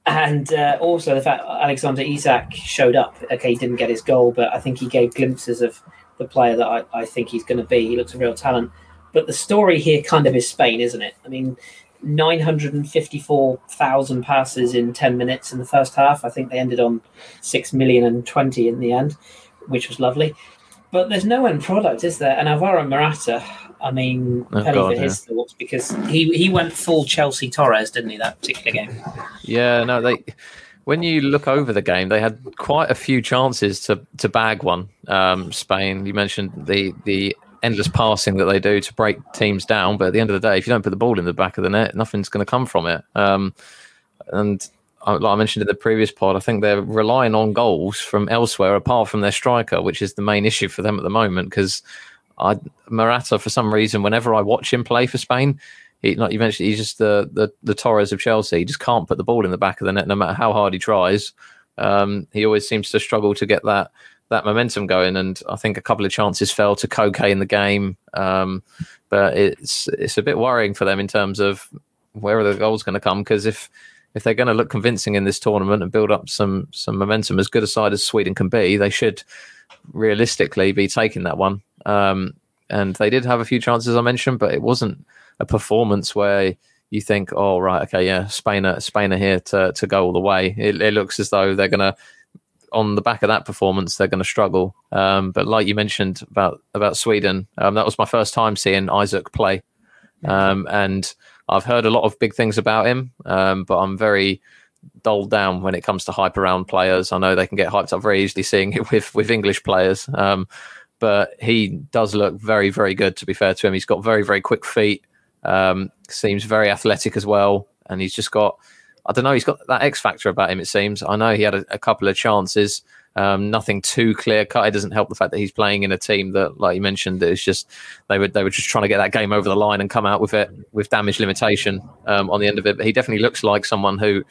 and uh, also the fact Alexander Isak showed up. Okay, he didn't get his goal, but I think he gave glimpses of the player that I, I think he's going to be. He looks a real talent. But the story here kind of is Spain, isn't it? I mean, 954,000 passes in 10 minutes in the first half. I think they ended on 6 million and 20 in the end, which was lovely. But there's no end product, is there? And Alvaro Morata, I mean, oh, penny God, for his thoughts because he, he went full Chelsea Torres, didn't he, that particular game? Yeah, no, they. When you look over the game, they had quite a few chances to to bag one. Um, Spain, you mentioned the the endless passing that they do to break teams down. But at the end of the day, if you don't put the ball in the back of the net, nothing's going to come from it. Um, and like I mentioned in the previous pod, I think they're relying on goals from elsewhere apart from their striker, which is the main issue for them at the moment. Because I Morata, for some reason, whenever I watch him play for Spain, he, mentioned, he's just the, the the Torres of Chelsea. He just can't put the ball in the back of the net, no matter how hard he tries. Um, he always seems to struggle to get that that momentum going. And I think a couple of chances fell to Koke in the game, um, but it's it's a bit worrying for them in terms of where are the goals going to come because if if they're going to look convincing in this tournament and build up some some momentum, as good a side as Sweden can be, they should realistically be taking that one. Um, and they did have a few chances I mentioned, but it wasn't a performance where you think, oh right, okay, yeah, Spain are, Spain are here to to go all the way. It, it looks as though they're going to on the back of that performance, they're going to struggle. Um, but like you mentioned about about Sweden, um, that was my first time seeing Isak play, um, and I've heard a lot of big things about him. Um, but I'm very dulled down when it comes to hype around players. I know they can get hyped up very easily seeing it with with English players. Um, but he does look very very good. To be fair to him, he's got very very quick feet. Um, seems very athletic as well, and he's just got I don't know. He's got that X factor about him. It seems. I know he had a, a couple of chances. Um, nothing too clear cut. It doesn't help the fact that he's playing in a team that, like you mentioned, it's just they were they were just trying to get that game over the line and come out with it with damage limitation um, on the end of it. But he definitely looks like someone who,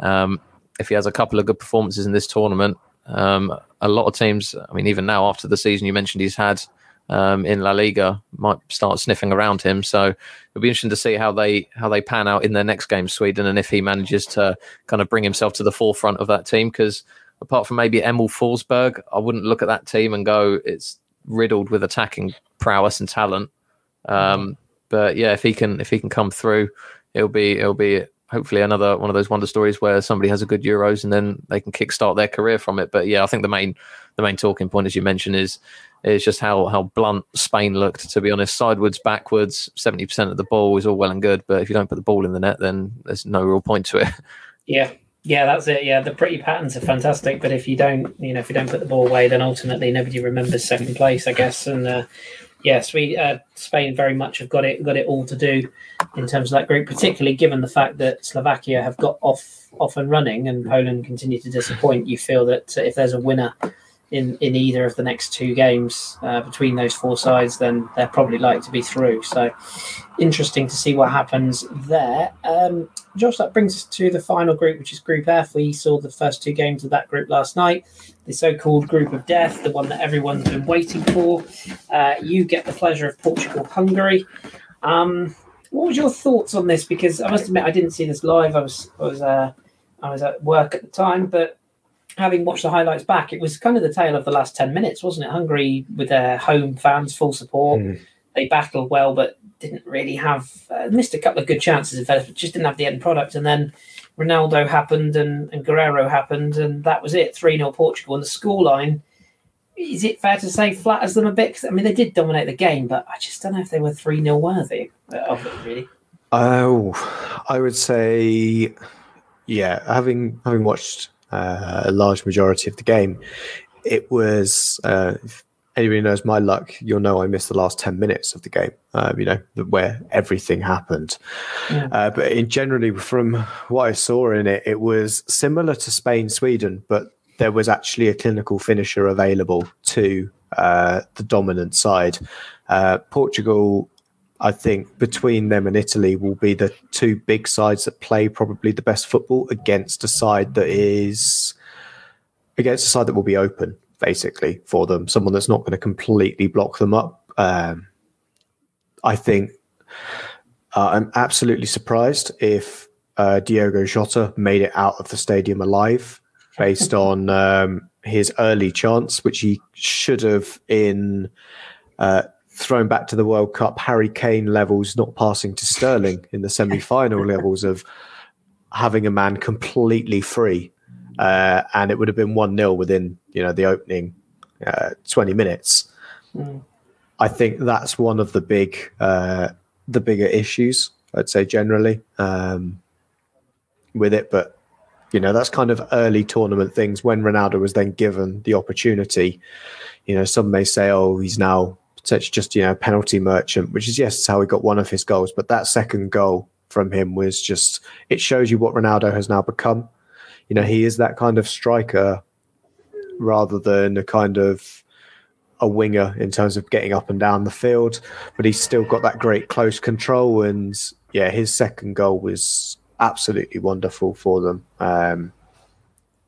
um, if he has a couple of good performances in this tournament, um, a lot of teams. I mean, even now after the season you mentioned he's had, um, in La Liga might start sniffing around him. So it'll be interesting to see how they how they pan out in their next game, Sweden, and if he manages to kind of bring himself to the forefront of that team. Because apart from maybe Emil Forsberg, I wouldn't look at that team and go it's riddled with attacking prowess and talent. Um, but yeah, if he can if he can come through, it'll be it'll be hopefully another one of those wonder stories where somebody has a good Euros and then they can kickstart their career from it. But yeah, I think the main the main talking point, as you mentioned, is is just how how blunt Spain looked. To be honest, sidewards, backwards, seventy percent of the ball is all well and good, but if you don't put the ball in the net, then there's no real point to it. Yeah, yeah, that's it. Yeah, the pretty patterns are fantastic, but if you don't, you know, if you don't put the ball away, then ultimately nobody remembers second place, I guess. And uh, yes, we uh, Spain very much have got it got it all to do in terms of that group, particularly given the fact that Slovakia have got off off and running and Poland continue to disappoint. You feel that if there's a winner in in either of the next two games uh, between those four sides, then they're probably likely to be through. So interesting to see what happens there. Um, Josh, that brings us to the final group, which is Group F. We saw the first two games of that group last night. The so-called Group of Death, the one that everyone's been waiting for. Uh, you get the pleasure of Portugal-Hungary. Um, what was your thoughts on this? Because I must admit, I didn't see this live. I was I was uh, I was at work at the time, but having watched the highlights back, it was kind of the tale of the last 10 minutes, wasn't it? Hungary with their home fans, full support. Mm. They battled well, but didn't really have, uh, missed a couple of good chances, but just didn't have the end product. And then Ronaldo happened and, and Guerreiro happened, and that was it 3 0 Portugal. And the scoreline, is it fair to say, flatters them a bit? I mean, they did dominate the game, but I just don't know if they were 3 0 worthy of it, really. Oh, I would say, yeah, having having watched uh, a large majority of the game. It was, uh, if anybody knows my luck, you'll know I missed the last 10 minutes of the game, um, you know, where everything happened. Yeah. Uh, but in generally, from what I saw in it, it was similar to Spain Sweden, but there was actually a clinical finisher available to uh, the dominant side. Uh, Portugal I think between them and Italy will be the two big sides that play probably the best football against a side that is against a side that will be open basically for them. Someone that's not going to completely block them up. Um, I think uh, I'm absolutely surprised if uh, Diogo Jota made it out of the stadium alive based on um, his early chance, which he should have in uh, thrown back to the World Cup, Harry Kane levels not passing to Sterling in the semi final levels of having a man completely free. Uh, and it would have been 1 0 within you know the opening uh, 20 minutes. Mm. I think that's one of the big uh, the bigger issues I'd say generally um, with it, but you know that's kind of early tournament things. When Ronaldo was then given the opportunity, you know some may say, "Oh, he's now such just you know penalty merchant, which is yes, how he got one of his goals. But that second goal from him was just it shows you what Ronaldo has now become. You know, he is that kind of striker rather than a kind of a winger in terms of getting up and down the field, but he's still got that great close control. And yeah, his second goal was absolutely wonderful for them. Um,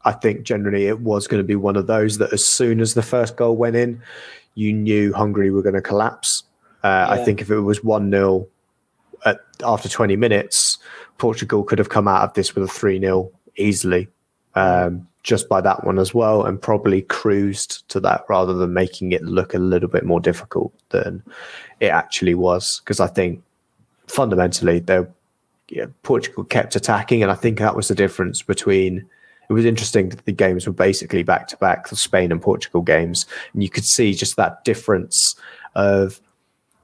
I think generally it was going to be one of those that as soon as the first goal went in, you knew Hungary were going to collapse. Uh, yeah. I think if it was 1 0 after 20 minutes, Portugal could have come out of this with a 3 0 easily, um, just by that one as well, and probably cruised to that rather than making it look a little bit more difficult than it actually was. Because I think fundamentally, yeah, Portugal kept attacking, and I think that was the difference between it was interesting that the games were basically back to back, the Spain and Portugal games, and you could see just that difference of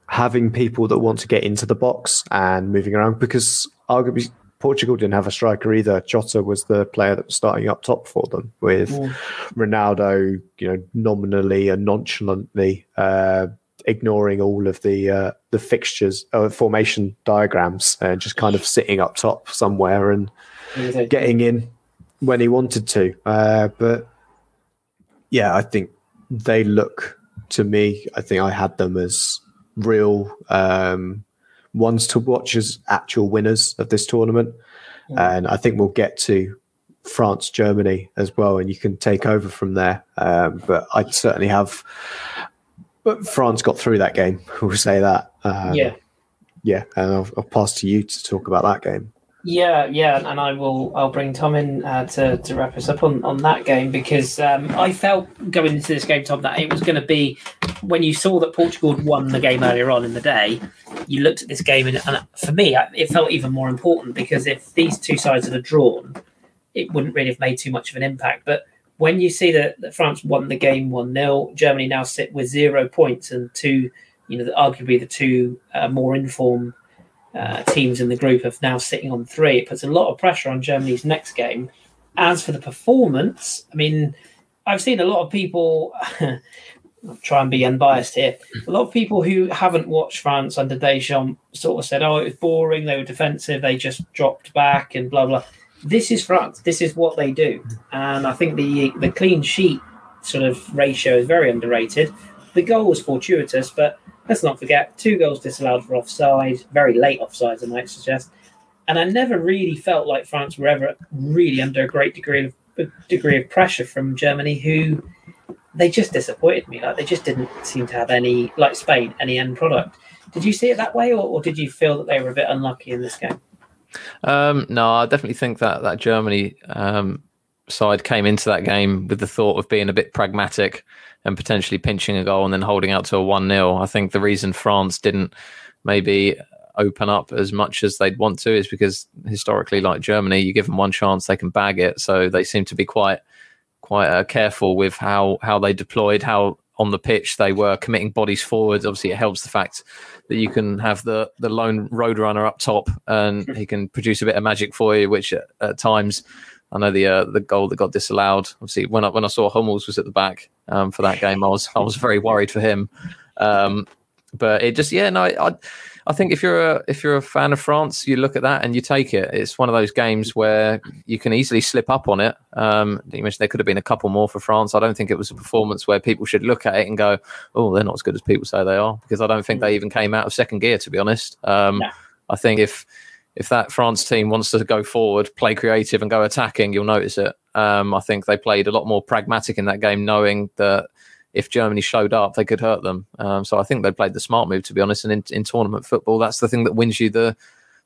having people that want to get into the box and moving around because arguably Portugal didn't have a striker either. Jota was the player that was starting up top for them, with yeah. Ronaldo, you know, nominally and nonchalantly uh, ignoring all of the uh, the fixtures or uh, formation diagrams and just kind of sitting up top somewhere and getting in when he wanted to. Uh, but yeah, I think they look to me. I think I had them as real um, ones to watch as actual winners of this tournament, yeah. and I think we'll get to France, Germany as well, and you can take over from there. Um, but I certainly have. But France got through that game. We'll say that. Um, yeah. Yeah, and I'll, I'll pass to you to talk about that game. Yeah, yeah, and I will. I'll bring Tom in uh, to to wrap us up on, on that game because um, I felt going into this game, Tom, that it was going to be when you saw that Portugal won the game earlier on in the day. You looked at this game, and, and for me, it felt even more important because if these two sides had drawn, it wouldn't really have made too much of an impact. But when you see that, that France won the game one 0 Germany now sit with zero points and two, you know, arguably the two uh, more informed uh, teams in the group are now sitting on three. It puts a lot of pressure on Germany's next game. As for the performance, I mean, I've seen a lot of people. I'll try and be unbiased here. A lot of people who haven't watched France under Deschamps sort of said, "Oh, it was boring. They were defensive. They just dropped back and blah blah." This is France. This is what they do, and I think the the clean sheet sort of ratio is very underrated. The goal was fortuitous, but let's not forget two goals disallowed for offside, very late offsides, I might suggest. And I never really felt like France were ever really under a great degree of degree of pressure from Germany, who they just disappointed me. Like they just didn't seem to have any, like Spain, any end product. Did you see it that way, or, or did you feel that they were a bit unlucky in this game? Um, no, I definitely think that that Germany um, side came into that game with the thought of being a bit pragmatic and potentially pinching a goal and then holding out to a 1 0. I think the reason France didn't maybe open up as much as they'd want to is because historically, like Germany, you give them one chance, they can bag it. So they seem to be quite quite uh, careful with how how they deployed, how on the pitch they were committing bodies forward. Obviously, it helps the fact that you can have the the lone road runner up top and he can produce a bit of magic for you, which at, at times I know the uh, the goal that got disallowed. Obviously, when I when I saw Hummels was at the back um, for that game, I was I was very worried for him. Um, but it just yeah no I I think if you're a if you're a fan of France, you look at that and you take it. It's one of those games where you can easily slip up on it. Um, you mentioned there could have been a couple more for France. I don't think it was a performance where people should look at it and go, "Oh, they're not as good as people say they are," because I don't think they even came out of second gear. To be honest, um, I think if if that France team wants to go forward, play creative, and go attacking, you'll notice it. Um, I think they played a lot more pragmatic in that game, knowing that if Germany showed up, they could hurt them. Um, so I think they played the smart move, to be honest. And in, in, tournament football, that's the thing that wins you the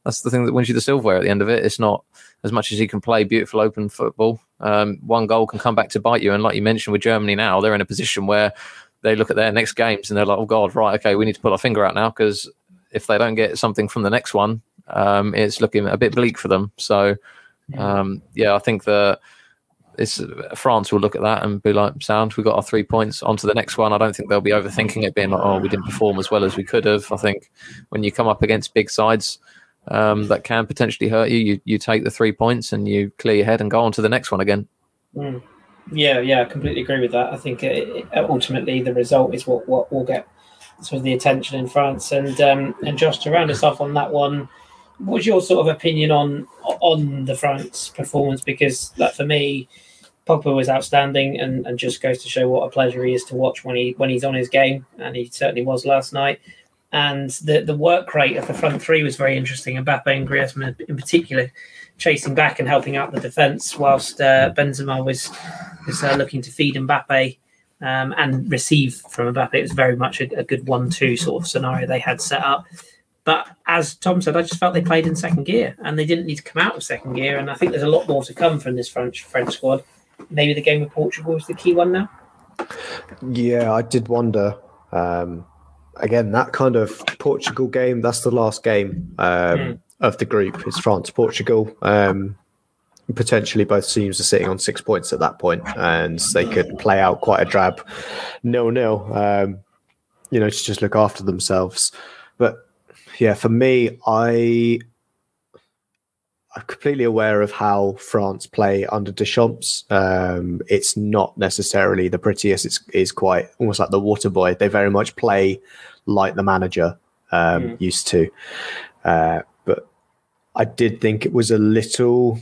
that's the thing that wins you the silverware at the end of it. It's not as much as you can play beautiful open football. Um, one goal can come back to bite you. And like you mentioned with Germany now, they're in a position where they look at their next games and they're like, oh God, right, okay, we need to put our finger out now because if they don't get something from the next one, um, it's looking a bit bleak for them. So, um, yeah, I think that it's France will look at that and be like, "Sound, we got our three points onto the next one." I don't think they'll be overthinking it, being like, "Oh, we didn't perform as well as we could have." I think when you come up against big sides um, that can potentially hurt you, you you take the three points and you clear your head and go on to the next one again. Mm. Yeah, yeah, I completely agree with that. I think it, it, ultimately the result is what what will get sort of the attention in France. And um, and Josh, to round us off on that one, what's your sort of opinion on on the France performance? Because, like for me Pogba was outstanding and, and just goes to show what a pleasure he is to watch when he when he's on his game, and he certainly was last night. And the the work rate of the front three was very interesting. Mbappe and Griezmann in particular chasing back and helping out the defence, whilst uh, Benzema was was uh, looking to feed Mbappe um, and receive from Mbappe. It was very much a, a good one-two sort of scenario they had set up. But as Tom said, I just felt they played in second gear and they didn't need to come out of second gear. And I think there's a lot more to come from this French French squad maybe the game with Portugal is the key one now. Yeah, I did wonder. Um, again, that kind of Portugal game, that's the last game um, mm. of the group. It's France, Portugal. Um, potentially both teams are sitting on six points at that point, and they could play out quite a drab nil nil. Um, you know, to just look after themselves. But yeah, for me, I I'm completely aware of how France play under Deschamps. Um, it's not necessarily the prettiest. It's is quite almost like the water boy. They very much play like the manager um, mm. used to. Uh, but I did think it was a little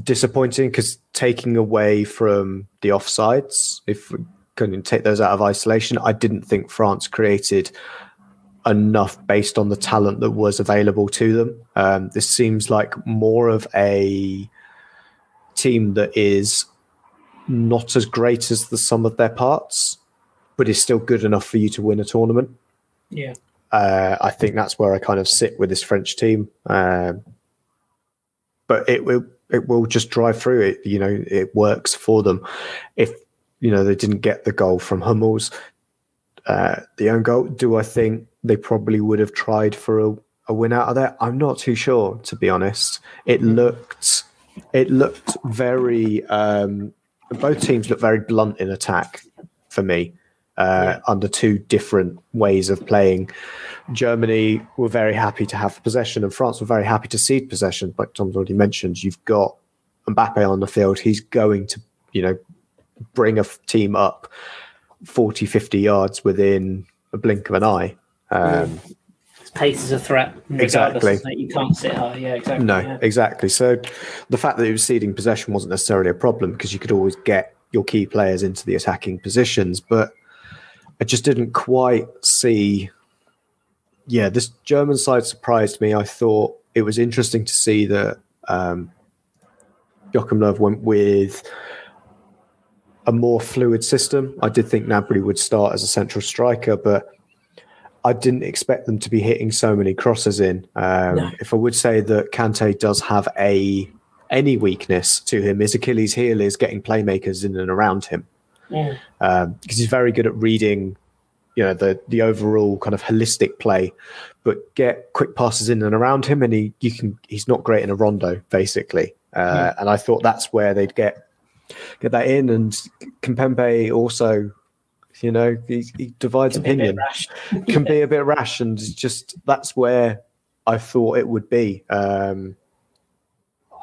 disappointing because taking away from the offsides, if we can take those out of isolation, I didn't think France created enough based on the talent that was available to them. Um, this seems like more of a team that is not as great as the sum of their parts, but is still good enough for you to win a tournament. Yeah. Uh, I think that's where I kind of sit with this French team. Um, but it will it will just drive through it. You know, it works for them. If you know they didn't get the goal from Hummels, uh, the own goal. Do I think they probably would have tried for a, a win out of there? I'm not too sure, to be honest. It looked it looked very um, both teams looked very blunt in attack for me uh, yeah. under two different ways of playing. Germany were very happy to have possession, and France were very happy to cede possession. Like Tom's already mentioned, you've got Mbappe on the field. He's going to, you know, bring a team up 40, 50 yards within a blink of an eye. Um, pace is a threat. Exactly. You can't sit high. Yeah, exactly. No, yeah. exactly. So the fact that he was ceding possession wasn't necessarily a problem because you could always get your key players into the attacking positions. But I just didn't quite see. Yeah, this German side surprised me. I thought it was interesting to see that um, Joachim Löw went with a more fluid system. I did think Gnabry would start as a central striker, but I didn't expect them to be hitting so many crosses in. Um, no. If I would say that Kante does have a any weakness to him, his Achilles heel is getting playmakers in and around him because um, he's very good at reading, you know, the the overall kind of holistic play, but get quick passes in and around him, and he you can he's not great in a rondo basically. Uh, And I thought that's where they'd get get that in. And Kimpembe also, you know, he, he divides can opinion, be can be a bit rash, and just that's where I thought it would be. Um,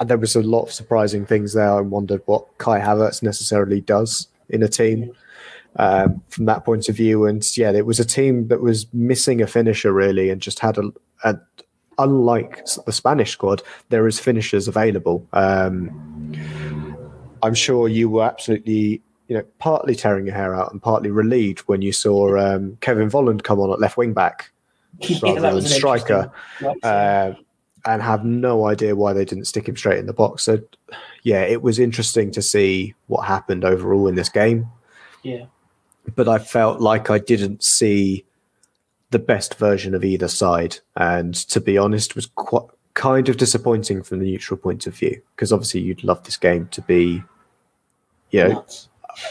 there was a lot of surprising things there. I wondered what Kai Havertz necessarily does in a team um, from that point of view. And yeah, it was a team that was missing a finisher really, and just had a, a unlike the Spanish squad, there is finishers available. Um, I'm sure you were absolutely, you know, partly tearing your hair out and partly relieved when you saw um, Kevin Volland come on at left wing back rather yeah, than striker, uh, and have no idea why they didn't stick him straight in the box. So, yeah, it was interesting to see what happened overall in this game. Yeah, but I felt like I didn't see the best version of either side, and to be honest, was quite kind of disappointing from the neutral point of view because obviously you'd love this game to be you know,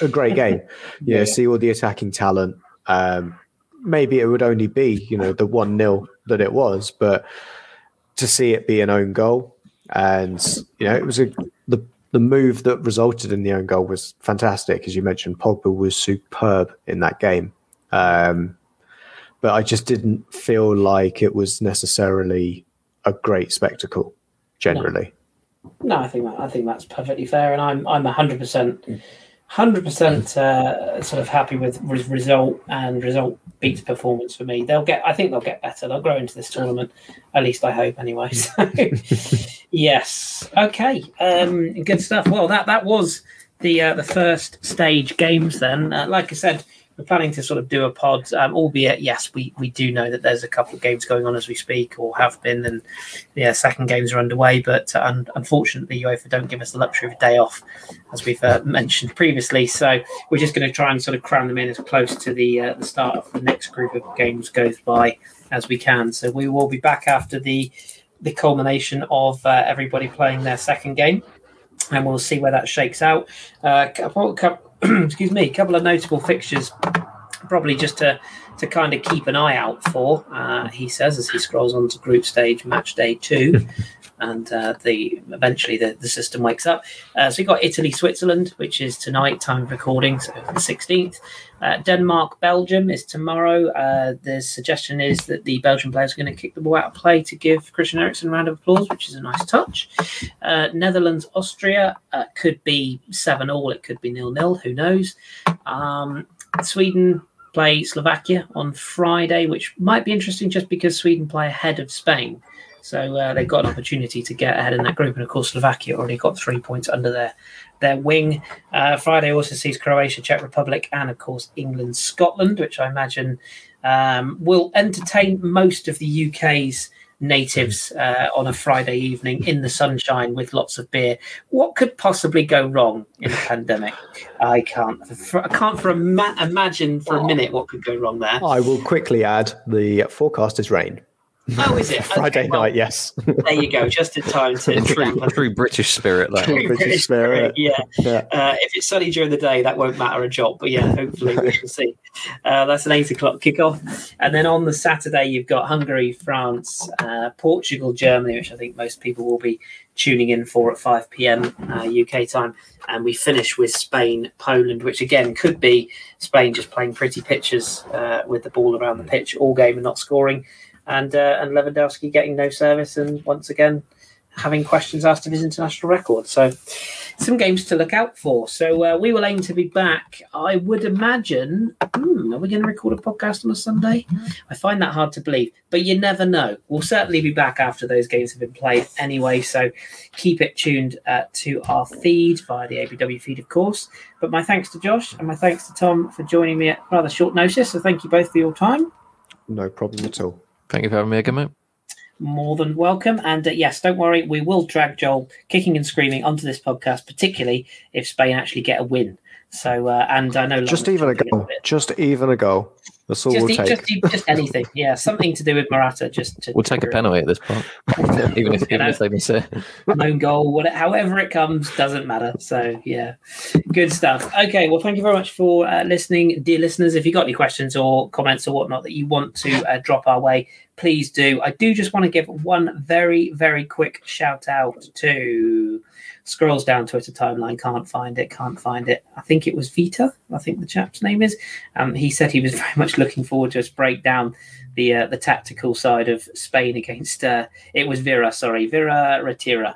a great game. yeah, yeah, see all the attacking talent. Um, maybe it would only be, you know, the 1 0 that it was, but to see it be an own goal and, you know, it was a, the, the move that resulted in the own goal was fantastic. As you mentioned, Pogba was superb in that game. Um, but I just didn't feel like it was necessarily a great spectacle generally. No. No, I think that, I think that's perfectly fair, and I'm I'm hundred percent, hundred percent uh, sort of happy with result and result beats performance for me. They'll get, I think they'll get better. They'll grow into this tournament, at least I hope. Anyway, so yes, okay, um, good stuff. Well, that that was the uh, the first stage games. Then, uh, like I said, we're planning to sort of do a pod, um, albeit yes, we we do know that there's a couple of games going on as we speak, or have been, and yeah, second games are underway. But uh, un- unfortunately, UEFA don't give us the luxury of a day off, as we've uh, mentioned previously. So we're just going to try and sort of cram them in as close to the uh, the start of the next group of games goes by as we can. So we will be back after the the culmination of uh, everybody playing their second game, and we'll see where that shakes out. Uh, excuse me, a couple of notable fixtures, probably just to to kind of keep an eye out for. Uh, he says as he scrolls on to group stage match day two. and uh, the eventually the, the system wakes up. Uh, so we've got Italy Switzerland, which is tonight, time of recording, so the sixteenth. Uh, Denmark Belgium is tomorrow. Uh, the suggestion is that the Belgian players are going to kick the ball out of play to give Christian Eriksen a round of applause, which is a nice touch. Uh, Netherlands Austria uh, could be seven all, it could be nil nil. Who knows? Um, Sweden play Slovakia on Friday, which might be interesting just because Sweden play ahead of Spain. So uh, they've got an opportunity to get ahead in that group, and of course Slovakia already got three points under their their wing. Uh, Friday also sees Croatia, Czech Republic, and of course England, Scotland, which I imagine um, will entertain most of the UK's natives uh, on a Friday evening in the sunshine with lots of beer. What could possibly go wrong in a pandemic? I can't. For, I can't for ma- imagine for a minute what could go wrong there. I will quickly add the forecast is rain. Oh, is it Friday okay, well, night? Yes. there you go. Just in time to true, true British spirit. Though. True British, British spirit. Yeah. yeah. Uh, if it's sunny during the day, that won't matter a job. But yeah, hopefully we shall see. Uh, that's an eight o'clock kickoff, and then on the Saturday you've got Hungary, France, uh, Portugal, Germany, which I think most people will be tuning in for at five pm UK uh, time, and we finish with Spain, Poland, which again could be Spain just playing pretty pitches uh, with the ball around the pitch all game and not scoring and uh, and Lewandowski getting no service, and once again having questions asked of his international record. So, some games to look out for. So, uh, we will aim to be back. I would imagine. Hmm, are we going to record a podcast on a Sunday? I find that hard to believe, but you never know. We'll certainly be back after those games have been played anyway. So, keep it tuned uh, to our feed via the ABW feed, of course. But my thanks to Josh and my thanks to Tom for joining me at rather short notice. So, thank you both for your time. No problem at all. Thank you for having me again, mate more than welcome. And uh, yes, don't worry, we will drag Joel kicking and screaming onto this podcast, particularly if Spain actually get a win. So, uh, and I know just even a goal, just even a goal. That's all just, we'll just, just, anything. Yeah, something to do with Morata. Just to, we'll take a penalty at this point, even if, even know, if they miss it. Own goal, whatever, however it comes, doesn't matter. So yeah, good stuff. Okay, well, thank you very much for uh, listening, dear listeners. If you got any questions or comments or whatnot that you want to uh, drop our way, please do. I do just want to give one very, very quick shout out to Scrolls down Twitter timeline, can't find it, can't find it. I think it was Vita, I think the chap's name is. Um, he said he was very much looking forward to us break down the uh, the tactical side of Spain against uh, it was Vera, sorry, Vera Retira.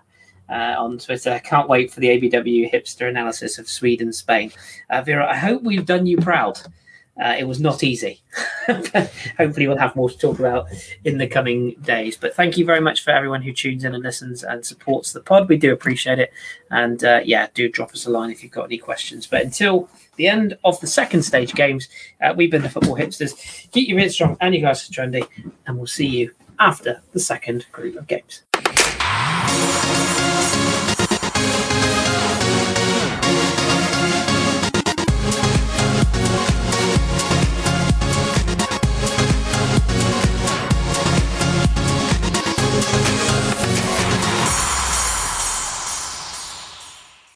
Uh, on Twitter. Can't wait for the ABW hipster analysis of Sweden Spain. Uh, Vera, I hope we've done you proud. Uh, it was not easy. Hopefully, we'll have more to talk about in the coming days. But thank you very much for everyone who tunes in and listens and supports the pod. We do appreciate it. And uh, yeah, do drop us a line if you've got any questions. But until the end of the second stage games, uh, we've been the Football Hipsters. Keep your ears strong and you guys are trendy. And we'll see you after the second group of games.